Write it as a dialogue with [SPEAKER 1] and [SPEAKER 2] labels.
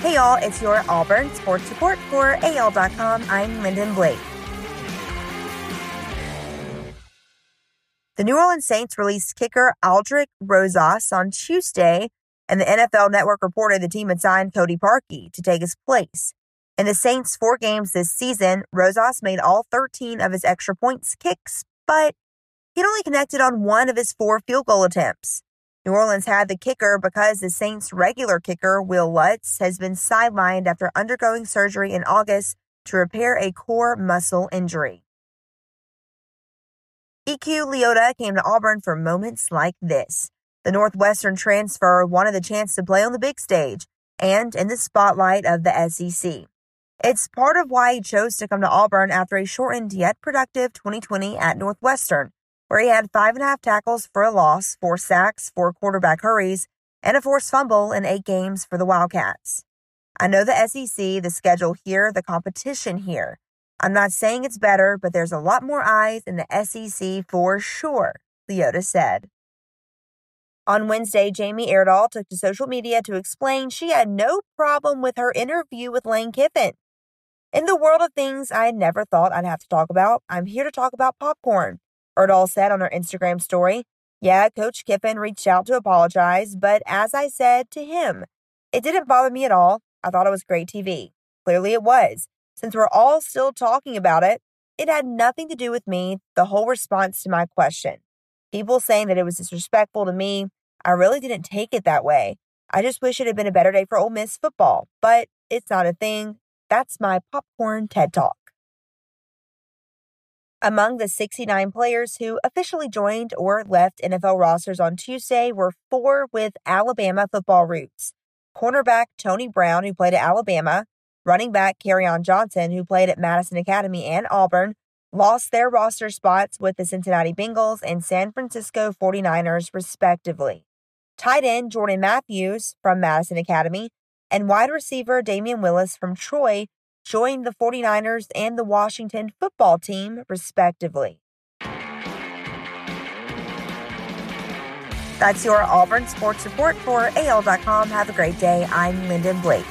[SPEAKER 1] Hey y'all, it's your Auburn sports report for AL.com. I'm Lyndon Blake. The New Orleans Saints released kicker Aldrick Rosas on Tuesday, and the NFL Network reported the team had signed Cody Parkey to take his place. In the Saints' four games this season, Rosas made all 13 of his extra points kicks, but he'd only connected on one of his four field goal attempts. New Orleans had the kicker because the Saints' regular kicker, Wil Lutz, has been sidelined after undergoing surgery in August to repair a core muscle injury. Eku Leota came to Auburn for moments like this. The Northwestern transfer wanted the chance to play on the big stage and in the spotlight of the SEC. It's part of why he chose to come to Auburn after a shortened yet productive 2020 at Northwestern where he had five and a half tackles for a loss, four sacks, four quarterback hurries, and a forced fumble in eight games for the Wildcats. I know the SEC, the schedule here, the competition here. I'm not saying it's better, but there's a lot more eyes in the SEC for sure, Leota said. On Wednesday, Jamie Erdahl took to social media to explain she had no problem with her interview with Lane Kiffin. In the world of things I never thought I'd have to talk about, I'm here to talk about popcorn. Erdahl said on her Instagram story. Yeah, Coach Kiffin reached out to apologize, but as I said to him, it didn't bother me at all. I thought it was great TV. Clearly it was. Since we're all still talking about it, it had nothing to do with me, the whole response to my question. People saying that it was disrespectful to me, I really didn't take it that way. I just wish it had been a better day for Ole Miss football, but it's not a thing. That's my popcorn TED Talk. Among the 69 players who officially joined or left NFL rosters on Tuesday were four with Alabama football roots. Cornerback Tony Brown, who played at Alabama, running back Kerryon Johnson, who played at Madison Academy and Auburn, lost their roster spots with the Cincinnati Bengals and San Francisco 49ers, respectively. Tight end Jordan Matthews from Madison Academy and wide receiver Damion Willis from Troy joined the 49ers and the Washington football team, respectively. That's your Auburn Sports Report for AL.com. Have a great day. I'm Lyndon Blake.